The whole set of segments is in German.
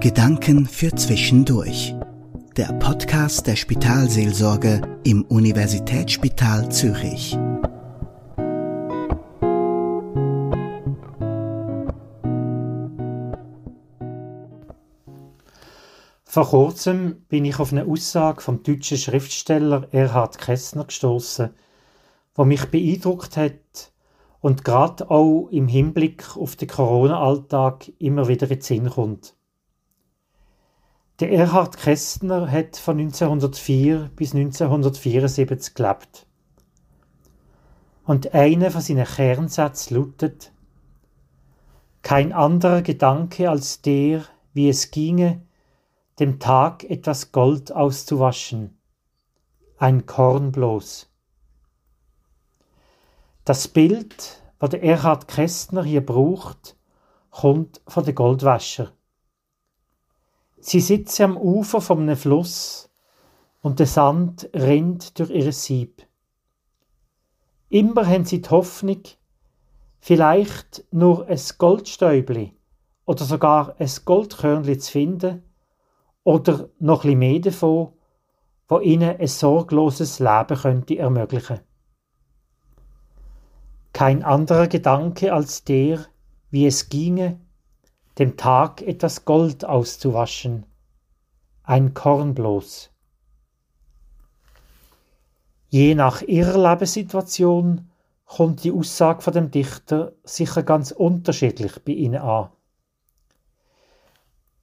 Gedanken für Zwischendurch. Der Podcast der Spitalseelsorge im Universitätsspital Zürich. Vor kurzem bin ich auf eine Aussage vom deutschen Schriftsteller Erhard Kästner gestoßen, wo mich beeindruckt hat und gerade auch im Hinblick auf den Corona-Alltag immer wieder in den Sinn kommt. Der Erhard Kästner hat von 1904 bis 1974 gelebt. Und einer von seinen Kernsätzen lautet, kein anderer Gedanke als der, wie es ginge, dem Tag etwas Gold auszuwaschen, ein Korn bloß. Das Bild, das der Erhard Kästner hier braucht, kommt von den Goldwäscher. Sie sitzen am Ufer von einem Fluss und der Sand rinnt durch ihr Sieb. Immer haben sie die Hoffnung, vielleicht nur ein Goldstäubli oder sogar ein Goldkörnli zu finden oder noch ein mehr davon, wo ihnen ein sorgloses Leben könnte ermöglichen. Kein anderer Gedanke als der, wie es ginge, dem Tag etwas Gold auszuwaschen, ein Korn bloß. Je nach ihrer Lebenssituation kommt die Aussage von dem Dichter sicher ganz unterschiedlich bei ihnen an.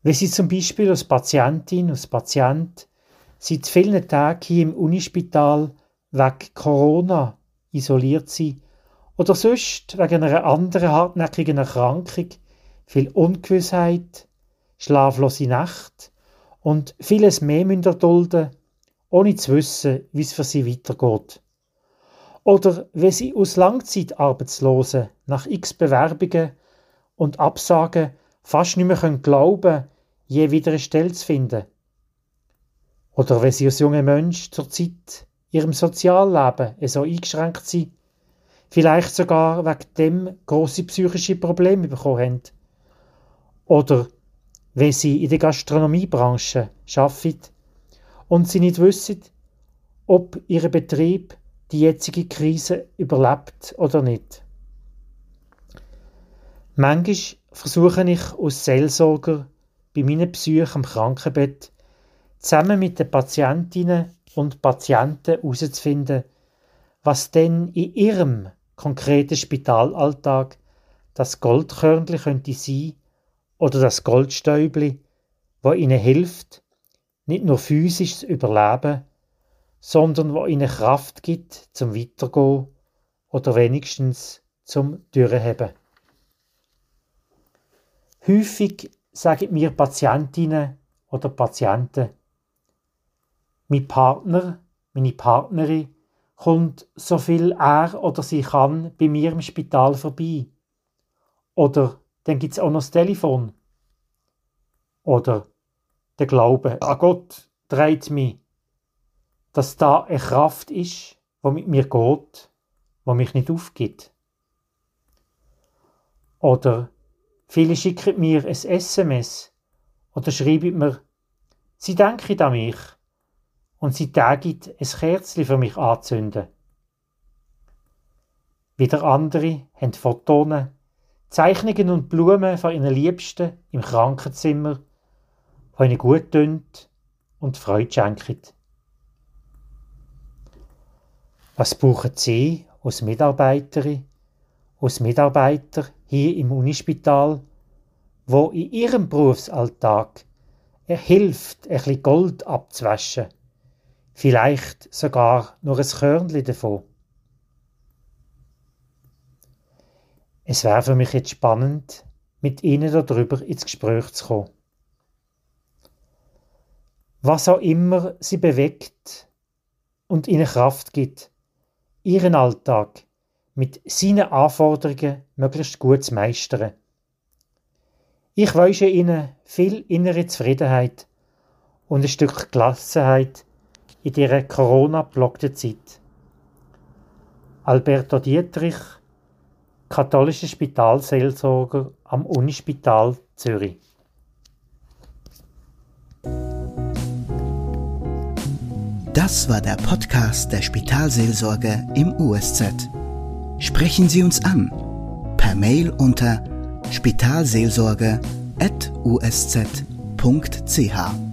Wenn sie zum Beispiel als Patientin, als Patient seit vielen Tagen hier im Unispital wegen Corona isoliert sind oder sonst wegen einer anderen hartnäckigen Erkrankung viel Ungewissheit, schlaflose Nacht und vieles mehr müssen erdulden, ohne zu wissen, wie es für sie weitergeht. Oder wenn sie aus Langzeitarbeitslosen nach x Bewerbungen und Absagen fast nicht mehr glauben können, je wieder eine Stelle zu finden. Oder wenn sie als junger Mensch zur Zeit ihrem Sozialleben so eingeschränkt sind, vielleicht sogar wegen dem grosse psychische Probleme bekommen haben oder wenn sie in der Gastronomiebranche arbeiten und sie nicht wissen, ob ihr Betrieb die jetzige Krise überlebt oder nicht. Manchmal versuche ich als Seelsorger bei meinen Psychen am Krankenbett zusammen mit den Patientinnen und Patienten herauszufinden, was denn in ihrem konkreten Spitalalltag das Goldkörnchen könnte sein, oder das Goldstäubli, wo ihnen hilft, nicht nur physisch zu überleben, sondern wo ihnen Kraft gibt zum Weitergehen oder wenigstens zum Durchheben. Häufig sagen mir Patientinnen oder Patienten, mein Partner, meine Partnerin kommt so viel er oder sie kann bei mir im Spital vorbei. Oder dann gibt es auch noch das Telefon. Oder der Glaube an Gott dreht mich, dass da eine Kraft ist, die mit mir geht, die mich nicht aufgibt. Oder viele schicken mir ein SMS oder schreiben mir, sie denken an mich und sie tagen ein Kerzchen für mich anzünden. Wieder andere haben Fotonen Zeichnungen und Blumen von ihren Liebsten im Krankenzimmer, die ihnen gut tun und Freude schenken. Was brauchen Sie als Mitarbeiterin, als Mitarbeiter hier im Unispital, wo in Ihrem Berufsalltag er hilft, ein bisschen Gold abzuwaschen, vielleicht sogar nur ein Körnchen davon? Es wäre für mich jetzt spannend, mit Ihnen darüber ins Gespräch zu kommen. Was auch immer Sie bewegt und Ihnen Kraft gibt, Ihren Alltag mit seinen Anforderungen möglichst gut zu meistern. Ich wünsche Ihnen viel innere Zufriedenheit und ein Stück Gelassenheit in dieser Corona-blockten Zeit. Alberto Dietrich katholische Spitalseelsorger am Unispital Zürich. Das war der Podcast der Spitalseelsorge im USZ. Sprechen Sie uns an per Mail unter spitalseelsorge.usz.ch.